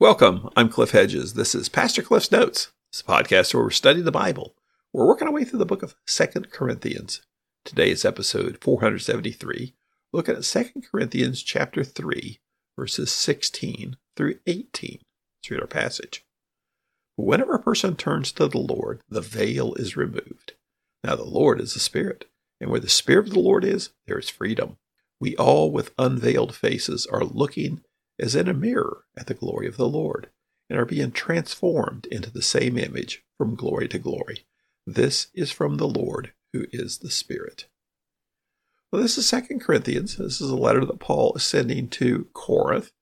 Welcome. I'm Cliff Hedges. This is Pastor Cliff's Notes. It's a podcast where we're studying the Bible. We're working our way through the book of Second Corinthians. Today is episode 473. Looking at Second Corinthians chapter 3, verses 16 through 18. Let's read our passage. Whenever a person turns to the Lord, the veil is removed. Now the Lord is the Spirit, and where the Spirit of the Lord is, there is freedom. We all, with unveiled faces, are looking as in a mirror at the glory of the Lord, and are being transformed into the same image from glory to glory. This is from the Lord, who is the Spirit. Well, this is Second Corinthians. This is a letter that Paul is sending to Corinth,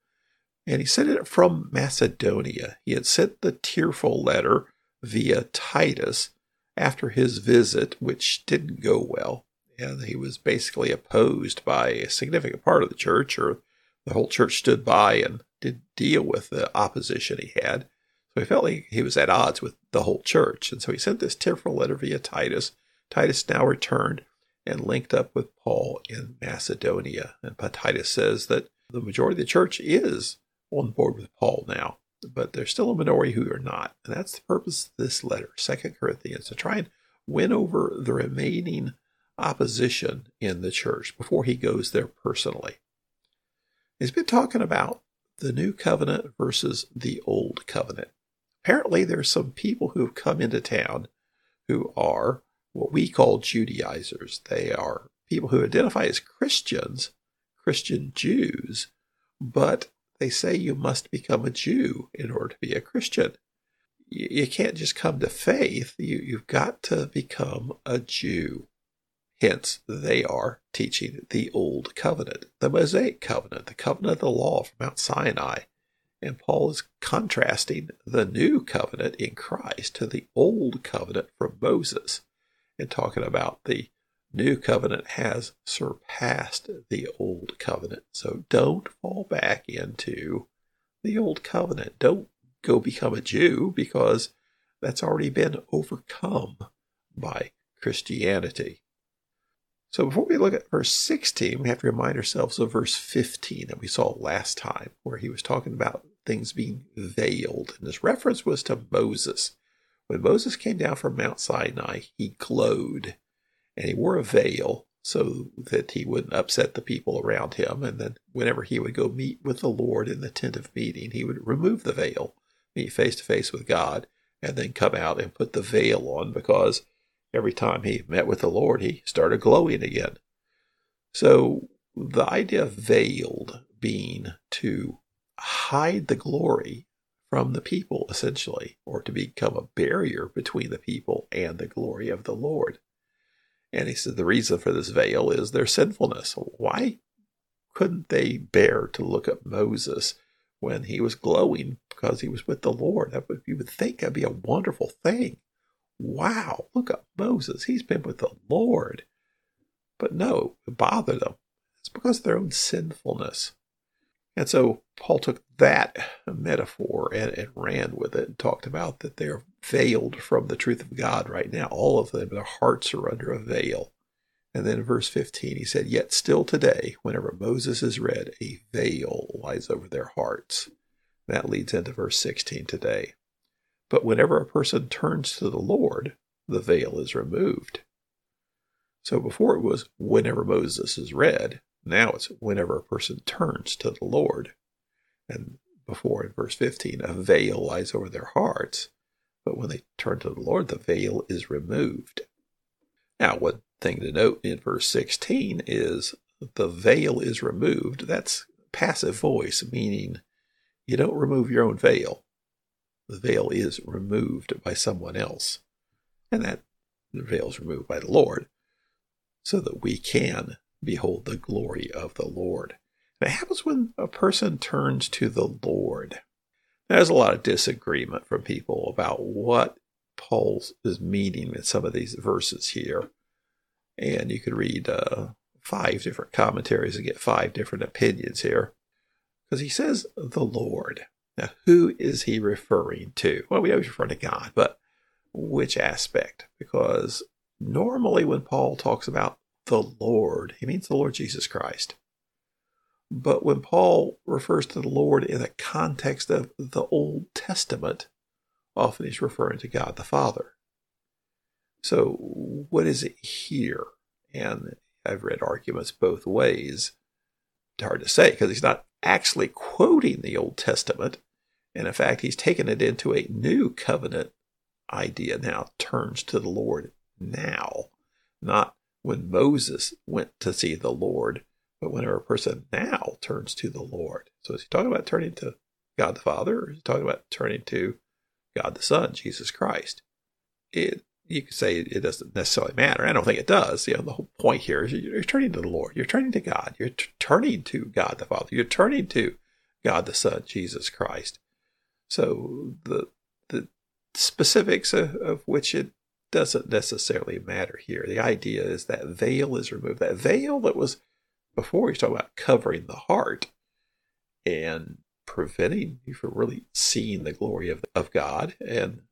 and he sent it from Macedonia. He had sent the tearful letter via Titus after his visit, which didn't go well. And he was basically opposed by a significant part of the church, or the whole church stood by and did deal with the opposition he had. So he felt like he was at odds with the whole church. And so he sent this tearful letter via Titus. Titus now returned and linked up with Paul in Macedonia. And Titus says that the majority of the church is on board with Paul now, but there's still a minority who are not. And that's the purpose of this letter, Second Corinthians, to try and win over the remaining opposition in the church before he goes there personally. He's been talking about the new covenant versus the old covenant. Apparently, there's some people who have come into town who are what we call Judaizers. They are people who identify as Christians, Christian Jews, but they say you must become a Jew in order to be a Christian. You, can't just come to faith. You, you've got to become a Jew. Hence, they are teaching the Old Covenant, the Mosaic Covenant, the covenant of the law from Mount Sinai. And Paul is contrasting the new covenant in Christ to the old covenant from Moses and talking about the new covenant has surpassed the old covenant. So don't fall back into the old covenant. Don't go become a Jew because that's already been overcome by Christianity. So before we look at verse 16, we have to remind ourselves of verse 15 that we saw last time, where he was talking about things being veiled. And this reference was to Moses. When Moses came down from Mount Sinai, he glowed and he wore a veil so that he wouldn't upset the people around him. And then whenever he would go meet with the Lord in the tent of meeting, he would remove the veil, meet face to face with God, and then come out and put the veil on because every time he met with the Lord, he started glowing again. So the idea of veiled being to hide the glory from the people, essentially, or to become a barrier between the people and the glory of the Lord. And he said the reason for this veil is their sinfulness. Why couldn't they bear to look at Moses when he was glowing because he was with the Lord? That would, you would think that'd be a wonderful thing wow, look at Moses. He's been with the Lord. But no, it bothered them. It's because of their own sinfulness. And so Paul took that metaphor and, and, ran with it and talked about that they're veiled from the truth of God right now. All of them, their hearts are under a veil. And then in verse 15, he said, Yet still today, whenever Moses is read, a veil lies over their hearts. That leads into verse 16 today. But whenever a person turns to the Lord, the veil is removed. So before it was whenever Moses is read, now it's whenever a person turns to the Lord. And before in verse 15, a veil lies over their hearts. But when they turn to the Lord, the veil is removed. Now, one thing to note in verse 16 is the veil is removed. That's passive voice, meaning you don't remove your own veil the veil is removed by someone else. And that the veil is removed by the Lord so that we can behold the glory of the Lord. And it happens when a person turns to the Lord. There's a lot of disagreement from people about what Paul is meaning in some of these verses here. And you could read uh, five different commentaries and get five different opinions here. Because he says the Lord. Now, who is he referring to? Well, we always refer to God, but which aspect? Because normally when Paul talks about the Lord, he means the Lord Jesus Christ. But when Paul refers to the Lord in the context of the Old Testament, often he's referring to God the Father. So, what is it here? And I've read arguments both ways. It's hard to say because he's not actually quoting the Old Testament. And in fact, he's taken it into a new covenant idea now, turns to the Lord now, not when Moses went to see the Lord, but whenever a person now turns to the Lord. So is he talking about turning to God the Father, or is he talking about turning to God the Son, Jesus Christ? It you could say it doesn't necessarily matter. I don't think it does. You know, the whole point here is you're turning to the Lord. You're turning to God. You're t- turning to God the Father. You're turning to God the Son, Jesus Christ. So the the specifics of, of which it doesn't necessarily matter here. The idea is that veil is removed. That veil that was before he's talking about covering the heart and preventing you from really seeing the glory of, of God and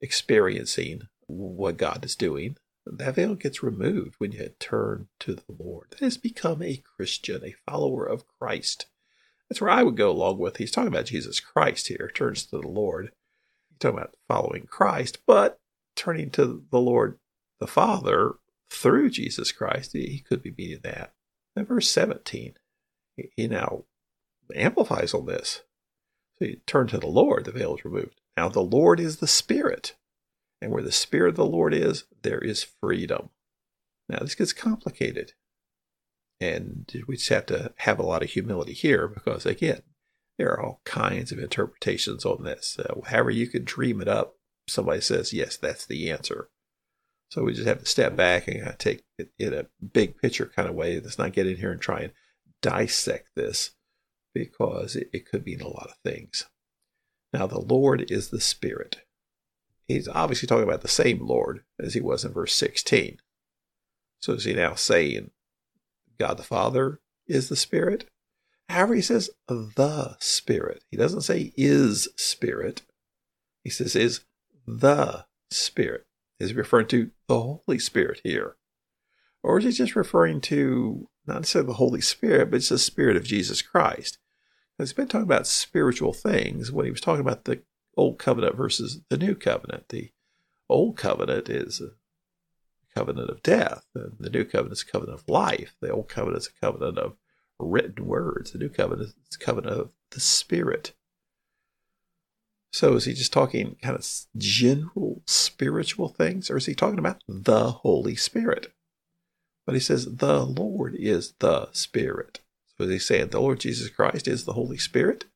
experiencing what God is doing. That veil gets removed when you turn to the Lord. That has become a Christian, a follower of Christ. That's where I would go along with. He's talking about Jesus Christ here, turns to the Lord. He's talking about following Christ, but turning to the Lord the Father through Jesus Christ, he could be meaning that. Verse 17, he now amplifies on this. So you turn to the Lord, the veil is removed. Now the Lord is the Spirit. And where the Spirit of the Lord is, there is freedom. Now this gets complicated. And we just have to have a lot of humility here because, again, there are all kinds of interpretations on this. Uh, however, you can dream it up, somebody says, yes, that's the answer. So we just have to step back and kind of take it in a big picture kind of way. Let's not get in here and try and dissect this because it, it could mean a lot of things. Now, the Lord is the Spirit. He's obviously talking about the same Lord as he was in verse 16. So is he now saying God the Father is the Spirit? However, he says the Spirit. He doesn't say is Spirit. He says is the Spirit. Is he referring to the Holy Spirit here? Or is he just referring to not necessarily the Holy Spirit, but it's the Spirit of Jesus Christ? He's been talking about spiritual things when he was talking about the Old Covenant versus the New Covenant. The Old Covenant is covenant of death, and the New Covenant is a covenant of life. The Old Covenant is a covenant of written words. The New Covenant is a covenant of the Spirit. So is he just talking kind of general spiritual things, or is he talking about the Holy Spirit? But he says the Lord is the Spirit. So is he saying the Lord Jesus Christ is the Holy Spirit?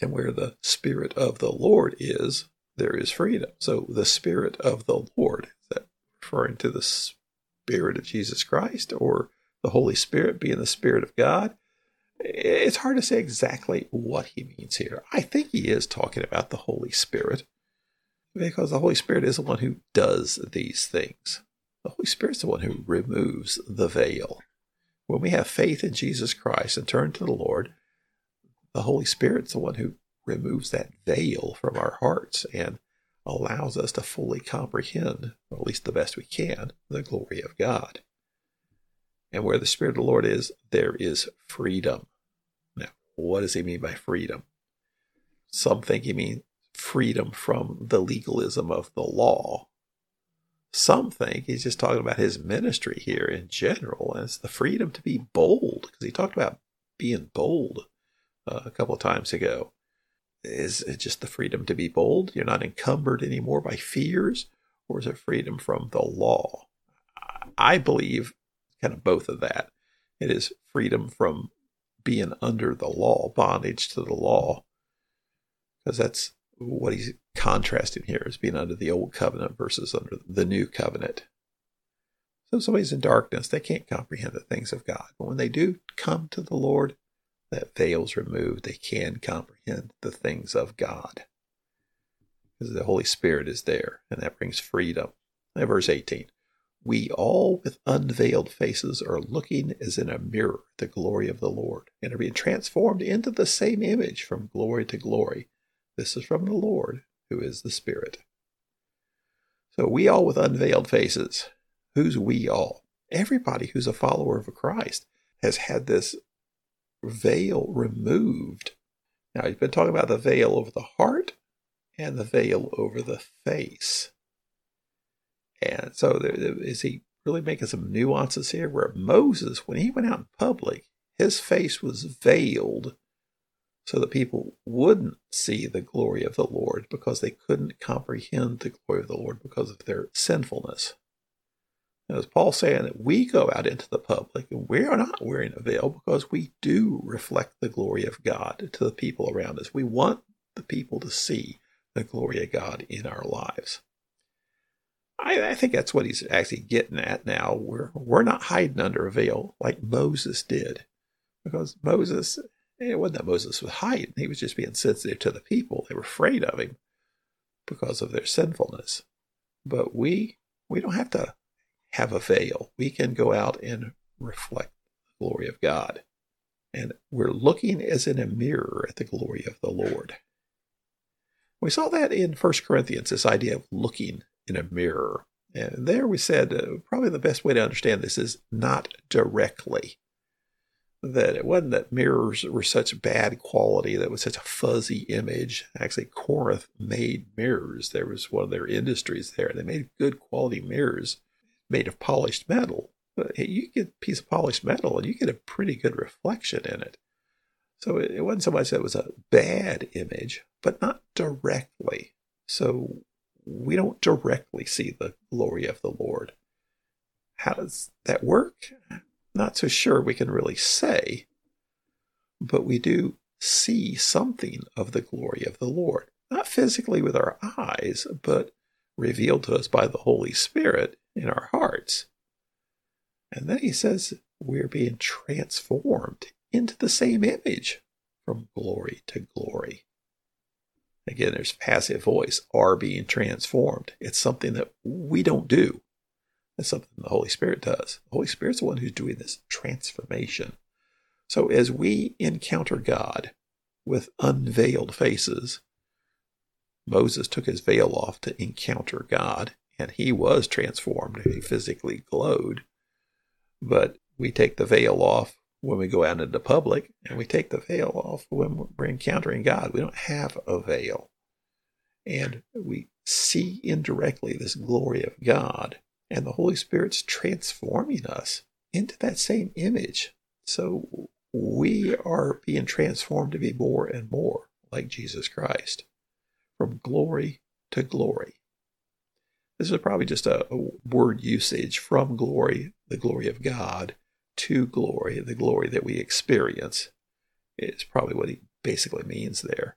And where the Spirit of the Lord is, there is freedom. So the Spirit of the Lord, referring to the Spirit of Jesus Christ or the Holy Spirit being the Spirit of God? It's hard to say exactly what he means here. I think he is talking about the Holy Spirit because the Holy Spirit is the one who does these things. The Holy Spirit is the one who removes the veil. When we have faith in Jesus Christ and turn to the Lord, the Holy Spirit's the one who removes that veil from our hearts and allows us to fully comprehend, or at least the best we can, the glory of God. And where the Spirit of the Lord is, there is freedom. Now, what does he mean by freedom? Some think he means freedom from the legalism of the law. Some think he's just talking about his ministry here in general, and it's the freedom to be bold, because he talked about being bold uh, a couple of times ago. Is it just the freedom to be bold? You're not encumbered anymore by fears, or is it freedom from the law? I believe kind of both of that. It is freedom from being under the law, bondage to the law, because that's what he's contrasting here is being under the old covenant versus under the new covenant. So if somebody's in darkness, they can't comprehend the things of God. But when they do come to the Lord, that veil's removed. They can comprehend the things of God. Because the Holy Spirit is there, and that brings freedom. And verse 18 We all with unveiled faces are looking as in a mirror the glory of the Lord, and are being transformed into the same image from glory to glory. This is from the Lord, who is the Spirit. So we all with unveiled faces. Who's we all? Everybody who's a follower of Christ has had this veil removed. Now, he's been talking about the veil over the heart and the veil over the face. And so, is he really making some nuances here? Where Moses, when he went out in public, his face was veiled so that people wouldn't see the glory of the Lord because they couldn't comprehend the glory of the Lord because of their sinfulness. As Paul saying that we go out into the public and we are not wearing a veil because we do reflect the glory of God to the people around us. We want the people to see the glory of God in our lives. I, I think that's what he's actually getting at now. We're we're not hiding under a veil like Moses did, because Moses eh, it wasn't that Moses was hiding; he was just being sensitive to the people. They were afraid of him because of their sinfulness. But we we don't have to have a veil. We can go out and reflect the glory of God. And we're looking as in a mirror at the glory of the Lord. We saw that in 1 Corinthians, this idea of looking in a mirror. And there we said uh, probably the best way to understand this is not directly. That it wasn't that mirrors were such bad quality, that was such a fuzzy image. Actually, Corinth made mirrors. There was one of their industries there. They made good quality mirrors made of polished metal. You get a piece of polished metal and you get a pretty good reflection in it. So it wasn't so much that it was a bad image, but not directly. So we don't directly see the glory of the Lord. How does that work? Not so sure we can really say, but we do see something of the glory of the Lord. Not physically with our eyes, but revealed to us by the Holy Spirit in our hearts. And then he says we're being transformed into the same image from glory to glory. Again, there's passive voice, are being transformed. It's something that we don't do. It's something the Holy Spirit does. The Holy Spirit's the one who's doing this transformation. So as we encounter God with unveiled faces, Moses took his veil off to encounter God, and he was transformed. He physically glowed. But we take the veil off when we go out into public, and we take the veil off when we're encountering God. We don't have a veil. And we see indirectly this glory of God, and the Holy Spirit's transforming us into that same image. So we are being transformed to be more and more like Jesus Christ, from glory to glory. This is probably just a, a word usage from glory, the glory of God, to glory, the glory that we experience, is probably what he basically means there.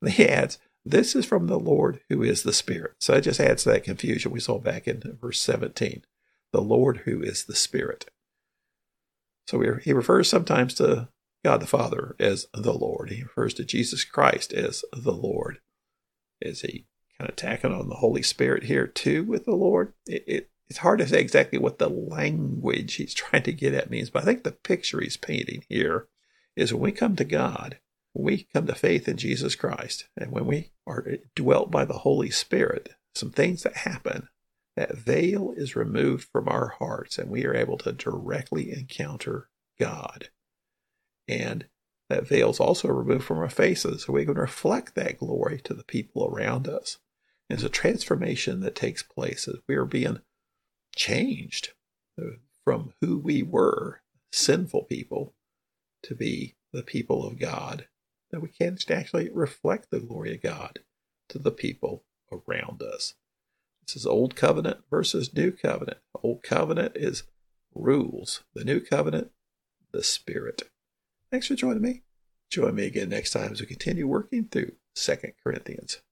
And he adds, This is from the Lord who is the Spirit. So it just adds to that confusion we saw back in verse 17. The Lord who is the Spirit. So he refers sometimes to God the Father as the Lord. He refers to Jesus Christ as the Lord. Is he kind of tacking on the Holy Spirit here too with the Lord? It, it, it's hard to say exactly what the language he's trying to get at means, but I think the picture he's painting here is when we come to God, we come to faith in Jesus Christ, and when we are dwelt by the Holy Spirit, some things that happen, that veil is removed from our hearts, and we are able to directly encounter God. And that veil is also removed from our faces, so we can reflect that glory to the people around us. It's a transformation that takes place as we are being changed uh, from who we were, sinful people, to be the people of God, that we can actually reflect the glory of God to the people around us. This is Old Covenant versus New Covenant. Old Covenant is rules, the New Covenant, the Spirit. Thanks for joining me. Join me again next time as we continue working through Second Corinthians.